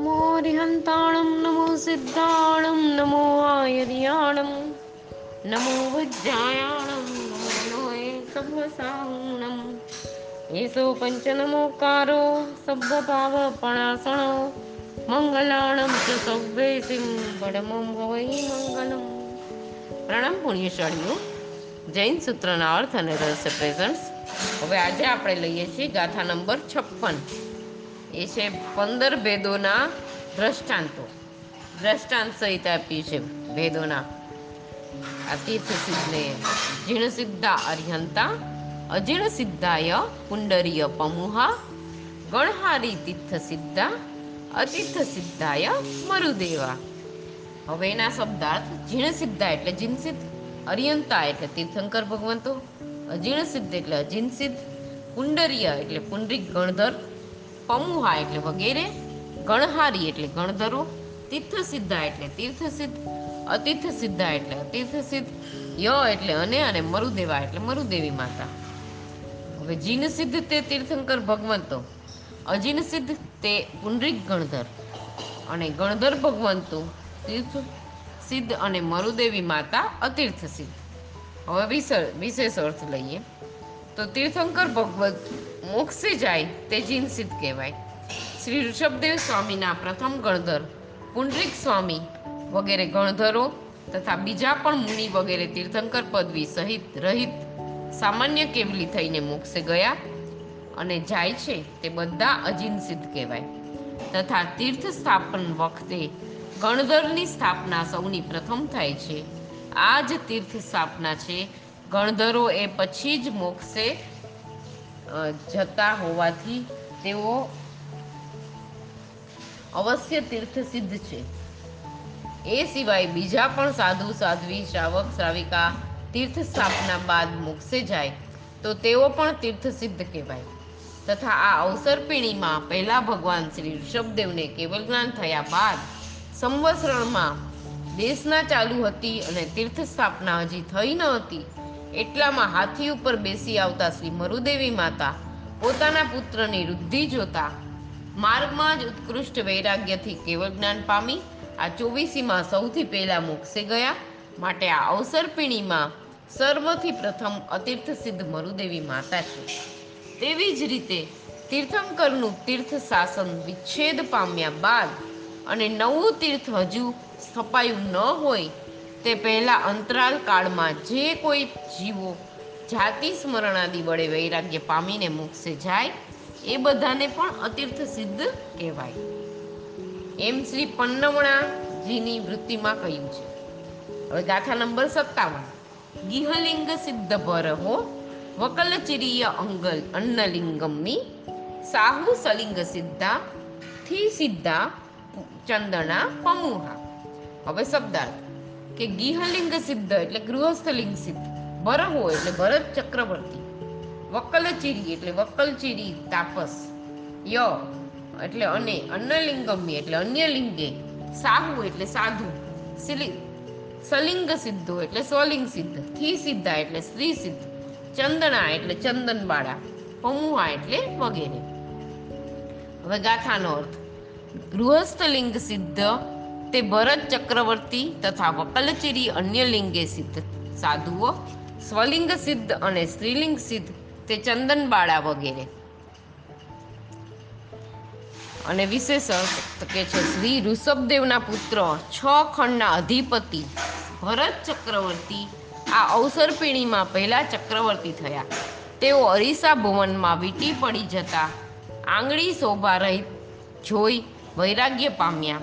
નમો હરિહંતાણમ नमो सिद्धाणं નમો आयर्याणं नमो वज्रायाणं નમો સભ્વસાહુણમ એસો પંચનમોકારો સભ્વભાવપણાસણો મંગલાણમ ચ સભ્યેસિમ પડમમ ભવૈ મંગલમ પ્રણામ પુણ્યશાળીઓ જૈન સૂત્રના અર્થ અને રહસ્ય પ્રેઝન્ટ્સ હવે આજે આપણે લઈએ છીએ ગાથા નંબર છપ્પન. એ છે પંદર ભેદોના દ્રષ્ટાંતો. દ્રષ્ટાંત સહિત આપી છે ભેદોના. આ તીર્થ સિદ્ધને જીર્ણ સિદ્ધા અર્યંતા અજીર્ણ સિદ્ધાય પુંડરીય પમુહા, ગણહારી તીર્થ સિદ્ધા અતીર્થ સિદ્ધાય મરુદેવા. હવે એના શબ્દાર્થ જીર્ણ સિદ્ધા એટલે જીનસિદ્ધ અર્યંતા એટલે તીર્થંકર ભગવંતો અજીર્ણ સિદ્ધ એટલે અજીન સિદ્ધ પુંડરીય એટલે પુંડરીક ગણધર પમુહા એટલે વગેરે, ગણહારી એટલે ગણધરો તીર્થ સિદ્ધા એટલે તીર્થ સિદ્ધ અતીર્થ સિદ્ધા એટલે અતીર્થ સિદ્ધ ય એટલે અને અને મરુદેવા એટલે મરુદેવી માતા. હવે જીન સિદ્ધ તે તીર્થંકર ભગવંતો અજીન સિદ્ધ તે પુનરિક ગણધર અને ગણધર ભગવંતો તીર્થ સિદ્ધ અને મરુદેવી માતા અતીર્થ સિદ્ધ હવે વિશે- વિશેષ અર્થ લઈએ. તો તીર્થંકર ભગવત મોક્ષે જાય તે જીનસિદ્ધ કહેવાય. શ્રી ઋષભદેવ સ્વામીના પ્રથમ ગણધર, પુંડરીક સ્વામી વગેરે ગણધરો તથા બીજા પણ મુનિ વગેરે તીર્થંકર પદવી સહિત રહિત સામાન્ય કેવલી થઈને મોક્ષે ગયા અને જાય છે તે બધા અજીનસિદ્ધ કહેવાય. તથા તીર્થ સ્થાપન વખતે ગણધરની સ્થાપના સૌની પ્રથમ થાય છે. આ જ તીર્થ સ્થાપના છે. ગણધરો એ પછી જ મોક્ષે જતા હોવાથી તેઓ અવશ્ય તીર્થ સિદ્ધ છે. એ સિવાય બીજા પણ સાધુ, સાધ્વી, શ્રાવક, શ્રાવિકા તીર્થ સ્થાપના બાદ મોક્ષે જાય, તો તેઓ પણ તીર્થ સિદ્ધ કહેવાય. તથા આ અવસર પીણીમાં પહેલા ભગવાન શ્રી ઋષભદેવને કેવલ જ્ઞાન થયા બાદ સંવત્સરણમાં દેશના ચાલુ હતી અને તીર્થ સ્થાપના હજી થઈ ન હતી. એટલામાં હાથી ઉપર બેસી આવતા શ્રી મરુદેવી માતા પોતાના પુત્રની વૃદ્ધિ જોતા માર્ગમાં જ ઉત્કૃષ્ટ વૈરાગ્યથી કેવળ જ્ઞાન પામી આ ચોવીસીમાં સૌથી પહેલા મોક્ષે ગયા માટે આ અવસરપીણીમાં સર્વથી પ્રથમ અતીર્થ સિદ્ધ મરુદેવી માતા છે. તેવી જ રીતે તીર્થંકરનું તીર્થ શાસન વિચ્છેદ પામ્યા બાદ અને નવું તીર્થ હજુ સ્થપાયું ન હોય તે પહેલા અંતરાલ કાળમાં જે કોઈ જીવો જાતિ સ્મરણાદિ વડે વૈરાગ્ય પામીને મોક્ષે જાય, એ બધાને પણ અતીર્થ સિદ્ધ કહેવાય. એમ શ્રી પન્નવણાજીની વૃત્તિમાં કહ્યું છે. હવે ગાથા નંબર સત્તાવન. ગિહલિંગ સિદ્ધ ભરહો, વકલચિરીય અંગલ અન્નલિંગમની, સાહુ સલિંગ સિદ્ધા, થી સિદ્ધા, ચંદના, પમુહા. હવે શબ્દાર્થ. કે ગિહલિંગ સિદ્ધ એટલે ગૃહસ્થલિંગ સિદ્ધ. બરહો એટલે ભરત ચક્રવર્તી. વકલચિરી એટલે વકલચિરી તાપસ. ય એટલે અને, અન્નલિંગમ્ય એટલે અન્ય લિંગે સાહુ એટલે સાધુ. સિલિ, સલિંગ સિદ્ધો એટલે સ્વલિંગ સિદ્ધ. થી સિદ્ધા એટલે સ્ત્રી સિદ્ધ. ચંદના એટલે ચંદનબાળા પમુહા એટલે વગેરે. હવે ગાથાનો અર્થ. ગૃહસ્થલિંગ સિદ્ધ તે ભરત ચક્રવર્તી તથા વકલચેરી અન્ય લિંગે સિદ્ધ. સાધુઓ, સ્વલિંગ સિદ્ધ અને સ્ત્રીલિંગ સિદ્ધ તે ચંદન બાળા વગેરે. અને વિશેષ કે છે શ્રી ઋષભદેવના પુત્ર, છ ખંડના અધિપતિ. ભરત ચક્રવર્તી આ અવસર પેઢીમાં પહેલા ચક્રવર્તી થયા. તેઓ અરીસા ભુવનમાં વીંટી પડી જતા આંગળી શોભા રહી જોઈ વૈરાગ્ય પામ્યા.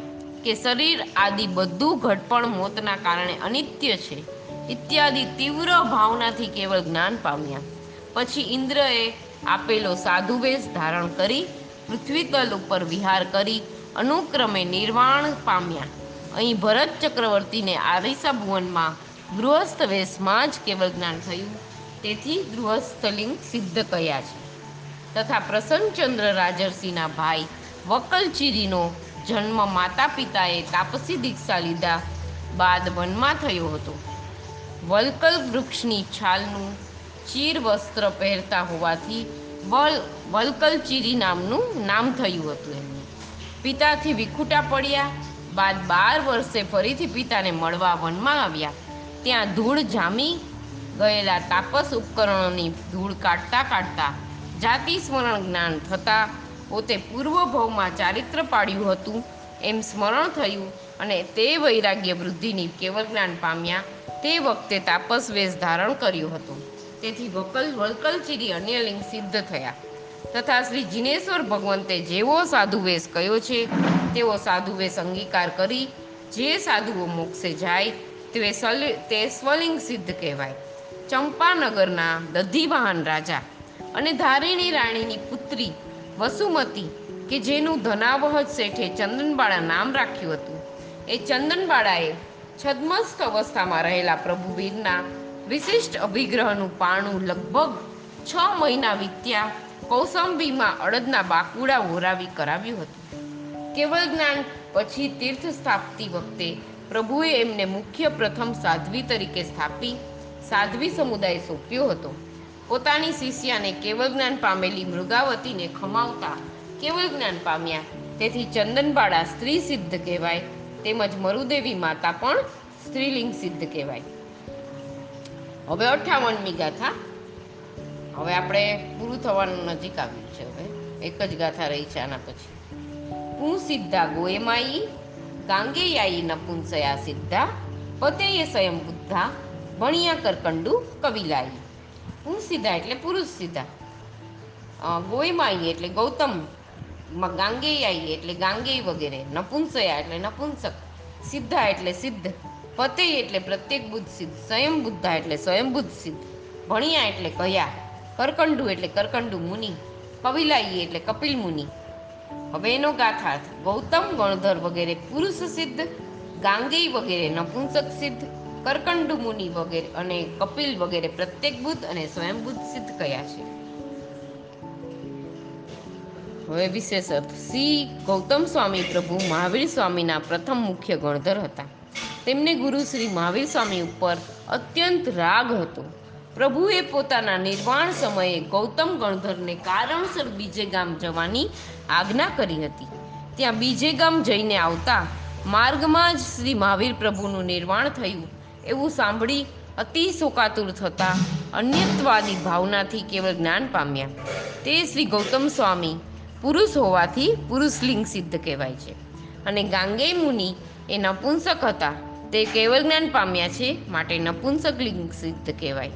કે શરીર આદિ બધું ઘટપણ મોતના કારણે અનિત્ય છે. ઇત્યાદિ તીવ્ર ભાવનાથી કેવળ જ્ઞાન પામ્યા. પછી ઇન્દ્રએ આપેલો સાધુવેશ ધારણ કરી પૃથ્વીતલ ઉપર વિહાર કરી, અનુક્રમે નિર્વાણ પામ્યા. અહીં ભરત ચક્રવર્તીને આરિસા ભુવનમાં ગૃહસ્થ વેશમાં જ કેવળ જ્ઞાન થયું. તેથી ગૃહસ્થલિંગ સિદ્ધ કયા છે. તથા પ્રસન્નચંદ્ર રાજર્ષિના ભાઈ વકલચીરીનો જન્મ માતા પિતાએ તાપસી દીક્ષા લીધા બાદ વનમાં થયો હતો. વલકલ વૃક્ષની છાલનું ચીર વસ્ત્ર પહેરતા હોવાથી વલ વલકલચીરી નામનું નામ થયું હતું એમને. પિતાથી વિખૂટા પડ્યા, બાદ બાર વર્ષે ફરીથી પિતાને મળવા વનમાં આવ્યા. ત્યાં ધૂળ જામી ગયેલા તાપસ ઉપકરણોની ધૂળ કાઢતા કાઢતા જાતિ સ્મરણ જ્ઞાન થતાં પોતે પૂર્વ ભવમાં ચારિત્ર પાડ્યું હતું. એમ સ્મરણ થયું અને તે વૈરાગ્ય વૃદ્ધિની કેવળ જ્ઞાન પામ્યા તે વખતે તાપસ વેશ ધારણ કર્યું હતું. તેથી વકલ વલકલચીરી અન્ય લિંગ સિદ્ધ થયા. તથા શ્રી જિનેશ્વર ભગવંતે જેવો સાધુ વેશ કયો છે, તેવો સાધુ વેશ અંગીકાર કરી જે સાધુઓ મોક્ષે જાય તે તે સ્વલિંગ સિદ્ધ કહેવાય. ચંપાનગરના દધીવાહન રાજા અને ધારિણી રાણીની પુત્રી વસુમતી, કે જેનું ધનાવહ શેઠે ચંદનબાળા નામ રાખ્યું હતું. એ ચંદનબાળાએ છદ્મસ્થ અવસ્થામાં રહેલા પ્રભુવીરના વિશિષ્ટ અભિગ્રહનું પાણું લગભગ છ મહિના વીત્યા કૌસંબીમાં અડદના બાકુડા હોરાવી કરાવ્યું હતું. કેવળ જ્ઞાન પછી તીર્થ સ્થાપતી વખતે પ્રભુએ એમને મુખ્ય પ્રથમ સાધ્વી તરીકે સ્થાપી, સાધ્વી સમુદાય સોંપ્યો હતો. પોતાની શિષ્યાને કેવળ જ્ઞાન પામેલી મૃગાવતીને ખમાવતા કેવળ જ્ઞાન પામ્યા. તેથી ચંદનબાળા સ્ત્રી સિદ્ધ કહેવાય, તેમજ મરુદેવી માતા પણ સ્ત્રીલિંગ સિદ્ધ કહેવાય. હવે અઠાવનમી ગાથા. હવે આપણે પૂરું થવાનું નજીક આવ્યું છે હવે. એક જ ગાથા રહી છે આના પછી. હું સિદ્ધા ગોયમાઈ, ગાંગેયાઈ નપુંસયા સિદ્ધા, પતેય સ્વયં બુદ્ધા, ભણિયા કરકંડુ કવિલાઈ. હું સીધા એટલે પુરુષ સીધા. ગોયમાઈ એટલે ગૌતમ ગાંગેયાઈ એટલે ગાંગેય વગેરે, નપુંસયા એટલે નપુંસક, સિદ્ધા એટલે સિદ્ધ પતે એટલે પ્રત્યેક બુદ્ધ સિદ્ધ, સ્વયં બુદ્ધા એટલે સ્વયંબુદ્ધ સિદ્ધ, ભણિયા એટલે કયા, કરકંડુ એટલે કરકંડુ મુનિ કવિલાઈ એટલે કપિલ મુનિ. હવે એનો ગાથાર્થ, ગૌતમ ગણધર વગેરે પુરુષ સિદ્ધ, ગાંગેય વગેરે નપુંસક સિદ્ધ કરકંડુ મુનિ વગેરે અને કપિલ વગેરે પ્રત્યેક બુદ્ધ અને સ્વયંબુદ્ધ સિદ્ધ કયા છે? હવે વિશેષ અર્થ. શ્રી ગૌતમ સ્વામી પ્રભુ મહાવીર સ્વામીના પ્રથમ મુખ્ય ગણધર હતા. તેમને ગુરુ શ્રી મહાવીર સ્વામી ઉપર અત્યંત રાગ હતો. પ્રભુએ પોતાના નિર્વાણ સમયે ગૌતમ ગણધરને કારણસર બીજે ગામ જવાની આજ્ઞા કરી હતી. ત્યાં બીજે ગામ જઈને આવતા માર્ગમાં જ શ્રી મહાવીર પ્રભુનું નિર્વાણ થયું. એવું સાંભળી અતિ શોકાતુર થતા અન્યત્વાદી ભાવનાથી કેવળ જ્ઞાન પામ્યા. તે શ્રી ગૌતમ સ્વામી પુરુષ હોવાથી પુરુષલિંગ સિદ્ધ કહેવાય છે. અને ગાંગે મુનિ એ નપુંસક હતા. તે કેવળ જ્ઞાન પામ્યા છે માટે નપુંસક લિંગ સિદ્ધ કહેવાય.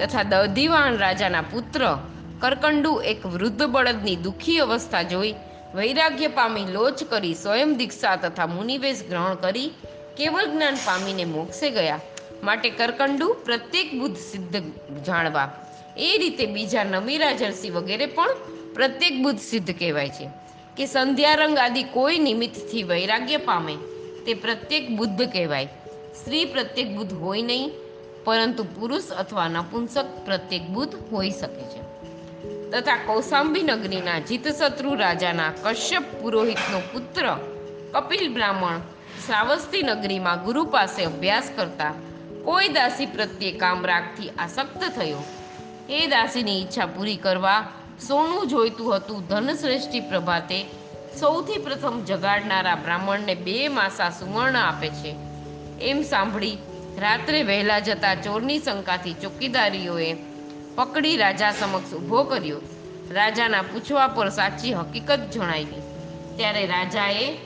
તથા દધિવાહન રાજાના પુત્ર કરકંડુ એક વૃદ્ધ બળદની દુઃખી અવસ્થા જોઈ વૈરાગ્ય પામી લોચ કરી સ્વયં દીક્ષા તથા મુનિવેશ ગ્રહણ કરી કેવળ જ્ઞાન પામીને મોક્ષે ગયા. માટે કરકંડુ પ્રત્યેક બુદ્ધ સિદ્ધ જાણવા. એ રીતે બીજા નમીરા જર્સી વગેરે પણ પ્રત્યેક બુદ્ધ સિદ્ધ કહેવાય છે કે સંધ્યારંગ આદિ કોઈ નિમિત્તથી વૈરાગ્ય પામે તે પ્રત્યેક બુદ્ધ કહેવાય. સ્ત્રી પ્રત્યેક બુદ્ધ હોય નહીં, પરંતુ પુરુષ અથવા નપુંસક પ્રત્યેક બુદ્ધ હોઈ શકે છે. તથા કૌશાંબી નગરીના જીતશત્રુ રાજાના કશ્યપ પુરોહિતનો પુત્ર કપિલ બ્રાહ્મણ શ્રાવસ્તી નગરીમાં ગુરુ પાસે અભ્યાસ કરતા કોઈ દાસી પ્રત્યે કામરાગથી આસક્ત થયો. એ દાસીની ઈચ્છા પૂરી કરવા સોનું જોઈતું હતું ધનશ્રેષ્ઠી પ્રભાતે સૌથી પ્રથમ જગાડનારા બ્રાહ્મણને બે માસા સુવર્ણ આપે છે. એમ સાંભળી રાત્રે વહેલા જતા ચોરની શંકાથી ચોકીદારીઓએ પકડી રાજા સમક્ષ ઊભો કર્યો. રાજાના પૂછવા પર સાચી હકીકત જણાવી. ત્યારે રાજાએ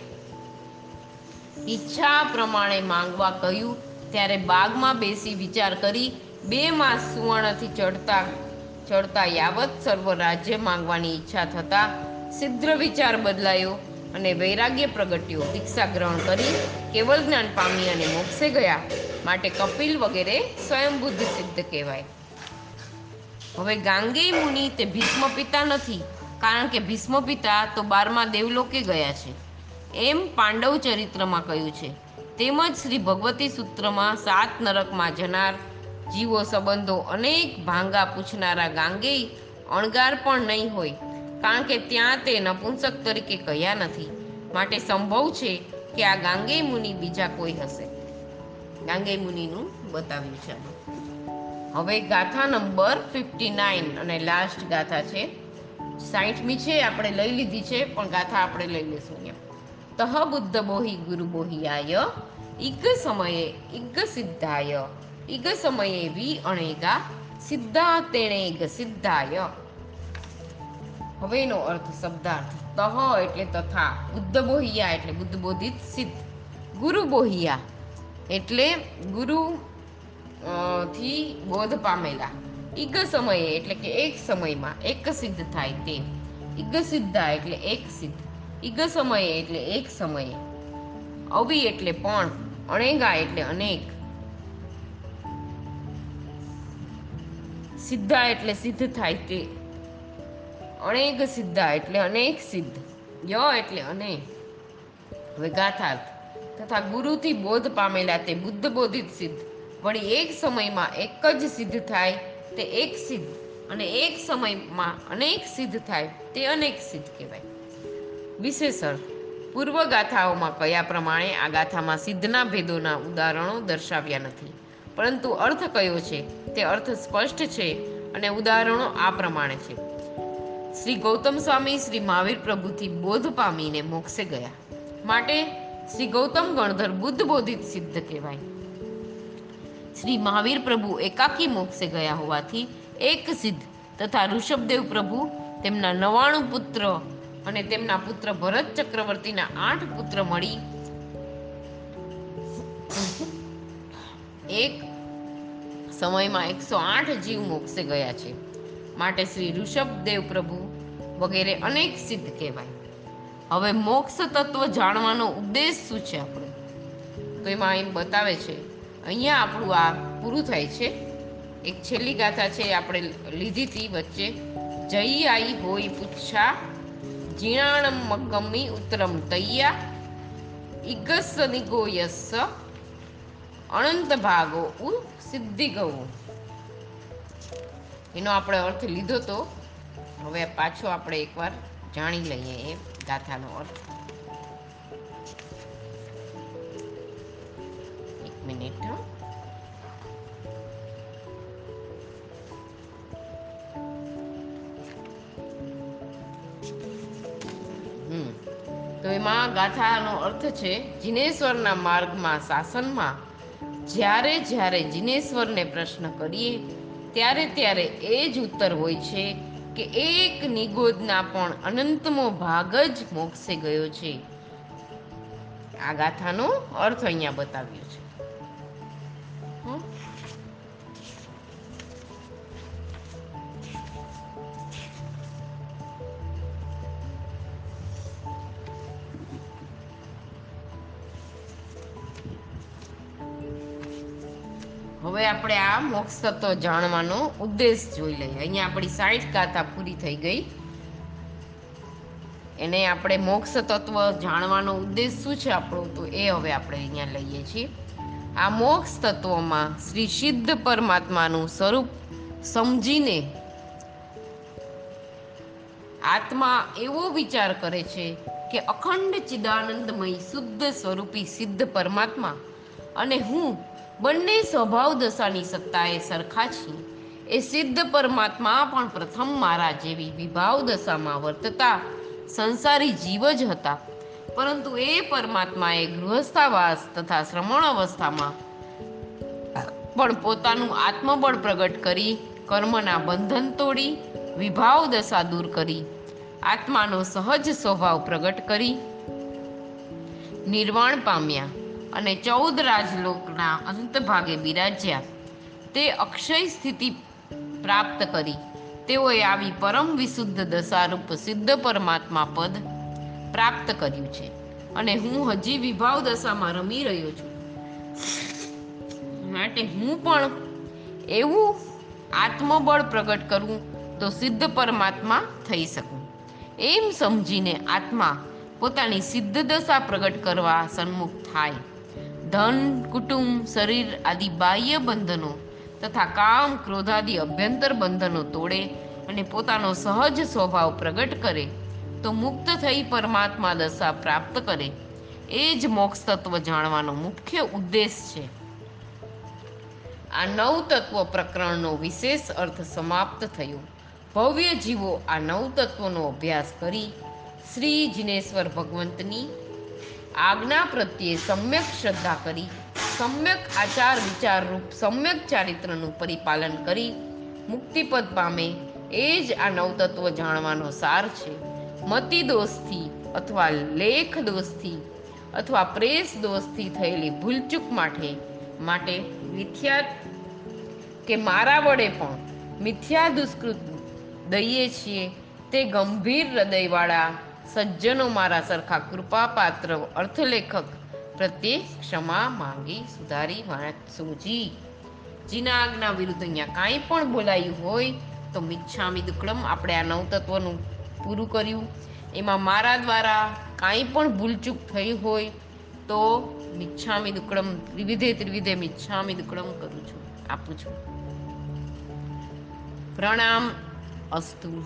ઈચ્છા પ્રમાણે માંગવા કહ્યું. ત્યારે બાગમાં બેસી વિચાર કરી બે માસ સુવર્ણથી ચડતા ચડતા યાવત સર્વ રાજ્ય માંગવાની ઈચ્છા થતા સિદ્ધ વિચાર બદલાયો અને વૈરાગ્ય પ્રગટ્યો. દીક્ષા ગ્રહણ કરી કેવલ જ્ઞાન પામી અને મોક્ષે ગયા. માટે કપિલ વગેરે સ્વયંબુદ્ધ સિદ્ધ કહેવાય. હવે ગાંગેય મુનિ તે ભીષ્મ પિતા નથી. કારણ કે ભીષ્મ પિતા તો બારમા દેવલોકે ગયા છે. એમ પાંડવ ચરિત્રમાં કહ્યું છે. તેમજ શ્રી ભગવતી સૂત્રમાં સાત નરકમાં જનાર, જીવો સંબંધો અનેક ભાંગા પૂછનારા ગાંગેય અણગાર પણ નહીં હોય, કારણ કે ત્યાં તે નપુંસક તરીકે કહ્યા નથી. માટે સંભવ છે કે આ ગાંગે મુનિ બીજા કોઈ હશે. ગાંગે મુનિનું બતાવ્યું છે હવે ગાથા નંબર ફિફ્ટી નાઇન અને લાસ્ટ ગાથા છે. સાઠમી છે, આપણે લઈ લીધી છે, પણ ગાથા આપણે લઈ લઈશું અહીંયા. તહ બુદ્ધ બોહિ ગુરુ બોહિયાય ઇગ સમયે ઇગ સિદ્ધાય ઇગ સમયે વી અણેગા સિદ્ધા તેણે તેણેગ સિદ્ધાય હવેનો અર્થ શબ્દાર્થ તહ એટલે તથા બુદ્ધ બોહિયા એટલે બુદ્ધ બોધિત સિદ્ધ. ગુરુ બોહિયા એટલે ગુરુ થી બોધ પામેલા. ઈગ સમયે એટલે કે એક સમયમાં એક સિદ્ધ થાય તે ઈગ સિદ્ધા એટલે એક સિદ્ધ. ઇગ સમયે એટલે એક સમયે. અવિ એટલે પણ, અણેગા એટલે અનેક. સિદ્ધા એટલે સિદ્ધ થાય તે. અણેગ સિદ્ધા એટલે અનેક સિદ્ધ. ય એટલે અને. હવે ગાથાર્થ તથા ગુરુથી બોધ પામેલા તે બુદ્ધ બોધિત સિદ્ધ. વળી એક સમયમાં એક જ સિદ્ધ થાય તે એક સિદ્ધ. અને એક સમયમાં અનેક સિદ્ધ થાય તે અનેક સિદ્ધ કહેવાય. વિશેષણ. પૂર્વ ગાથાઓમાં કયા પ્રમાણે આ ગાથામાં સિદ્ધના ભેદોના ઉદાહરણો દર્શાવ્યા નથી? પરંતુ અર્થ કયો છે? તે અર્થ સ્પષ્ટ છે અને ઉદાહરણો આ પ્રમાણે છે. શ્રી ગૌતમ સ્વામી શ્રી મહાવીર પ્રભુથી બોધ પામીને મોક્ષે ગયા. માટે શ્રી ગૌતમ ગણધર બુદ્ધ બોધિત સિદ્ધ કહેવાય. શ્રી મહાવીર પ્રભુ એકાકી મોક્ષે ગયા હોવાથી એક સિદ્ધ તથા ઋષભદેવ પ્રભુ તેમના નવાણું પુત્ર અને તેમના પુત્ર ભરત ચક્રવર્તીના આઠ પુત્ર મળી. એક સમયમાં એકસો આઠ જીવ મોક્ષે ગયા છે. માટે શ્રી ઋષભદેવ પ્રભુ વગેરે અનેક સિદ્ધ કહેવાય. હવે મોક્ષ તત્વ જાણવાનો ઉદ્દેશ શું છે આપણો? તો એમાં એમ બતાવે છે, અહીંયા આપણું આ પૂરું થાય છે. એક છેલ્લી ગાથા છે, આપણે લીધી હતી વચ્ચે જઈ આઈ હોય પૂછા જીણાણમ મગમી ઉત્તરમ તૈયા ઇગસ નિગોયસ અનંત ભાગો ઉ સિદ્ધિ ગૌ એનો આપણે અર્થ લીધો તો હવે પાછો આપણે એકવાર જાણી લઈએ એ ગાથાનો અર્થ એક મિનિટ એમાં ગાથાનો અર્થ છે જિનેશ્વરના માર્ગમાં, શાસનમાં. જ્યારે જ્યારે જીનેશ્વરને પ્રશ્ન કરીએ, ત્યારે ત્યારે એ જ ઉત્તર હોય છે કે એક નિગોદના પણ અનંતમો ભાગ જ મોક્ષે ગયો છે. આ ગાથાનો અર્થ અહીંયા બતાવ્યો છે. હવે આપણે આ મોક્ષ તત્વ જાણવાનો ઉદ્દેશ જોઈ લઈએ. અહીંયા આપણી સાઈઠ ગાથા પૂરી થઈ ગઈ. એને આપણે મોક્ષ તત્વ જાણવાનો ઉદ્દેશ શું છે આપણો? તો એ હવે આપણે અહીંયા લઈએ છીએ. આ મોક્ષ તત્વમાં શ્રી સિદ્ધ પરમાત્માનું સ્વરૂપ સમજીને આત્મા એવો વિચાર કરે છે કે અખંડ ચિદાનંદમય શુદ્ધ સ્વરૂપી સિદ્ધ પરમાત્મા અને હું બંને સ્વભાવ દશાની સત્તાએ સરખા છીએ એ સિદ્ધ પરમાત્મા પણ પ્રથમ મારા જેવી વિભાવ દશામાં વર્તતા સંસારી જીવ જ હતા. પરંતુ એ પરમાત્માએ ગૃહસ્થાવાસ તથા શ્રમણ અવસ્થામાં પણ પોતાનું આત્મબળ પ્રગટ કરી, કર્મના બંધન તોડી, વિભાવ દશા દૂર કરી, આત્માનો સહજ સ્વભાવ પ્રગટ કરી, નિર્વાણ પામ્યા. અને ચૌદ રાજલોકના અંત ભાગે બિરાજ્યા. તે અક્ષય સ્થિતિ પ્રાપ્ત કરી. તેઓએ આવી પરમ વિશુદ્ધ દશારૂપ સિદ્ધ પરમાત્મા પદ પ્રાપ્ત કર્યું છે. અને હું હજી વિભાવ દશામાં રમી રહ્યો છું. માટે હું પણ એવું આત્મબળ પ્રગટ કરું તો સિદ્ધ પરમાત્મા થઈ શકું. એમ સમજીને આત્મા પોતાની સિદ્ધ દશા પ્રગટ કરવા સન્મુખ થાય. ધન, કુટુંબ, શરીર આદિ બાહ્ય બંધનો તથા કામ ક્રોધાદિ અભ્યંતર બંધનો તોડે અને પોતાનો સહજ સ્વભાવ પ્રગટ કરે, તો મુક્ત થઈ પરમાત્મા દશા પ્રાપ્ત કરે. એ જ મોક્ષ તત્વ જાણવાનો મુખ્ય ઉદ્દેશ છે. આ નવ તત્વ પ્રકરણનો વિશેષ અર્થ સમાપ્ત થયો. ભવ્ય જીવો આ નવ તત્વોનો અભ્યાસ કરી શ્રી જિનેશ્વર ભગવંતની આજ્ઞા પ્રત્યે સમ્યક શ્રદ્ધા કરી, સમ્યક આચાર વિચાર રૂપ સમ્યક ચારિત્રનું પરિપાલન કરી, મુક્તિપદ પામે, એ જ આ નવતત્વ જાણવાનો સાર છે. મતિ દોષથી અથવા લેખ દોષથી અથવા પ્રેસ દોષથી થયેલી ભૂલચૂક માટે માટે મિથ્યા કે મારા વડે પણ મિથ્યા દુષ્કૃત દઈએ છીએ તે ગંભીર હૃદયવાળા સજ્જનો મારા સરખા કૃપાપાત્ર અર્થલેખક પ્રત્યે ક્ષમા માંગી સુધારી વાંચુજી જીના આજ્ઞા વિરુદ્ધ અહીંયા કાંઈ પણ બોલાયું હોય તો મિચ્છામી દુક્કડમ આપણે આ નવતત્વનું પૂરું કર્યું. એમાં મારા દ્વારા કાંઈ પણ ભૂલચૂક થઈ હોય તો મિચ્છામી દુક્કડમ ત્રિવિધે ત્રિવિધે મિચ્છામી દુક્કડમ કરું છું, આપું છું. પ્રણામ અસ્તુ.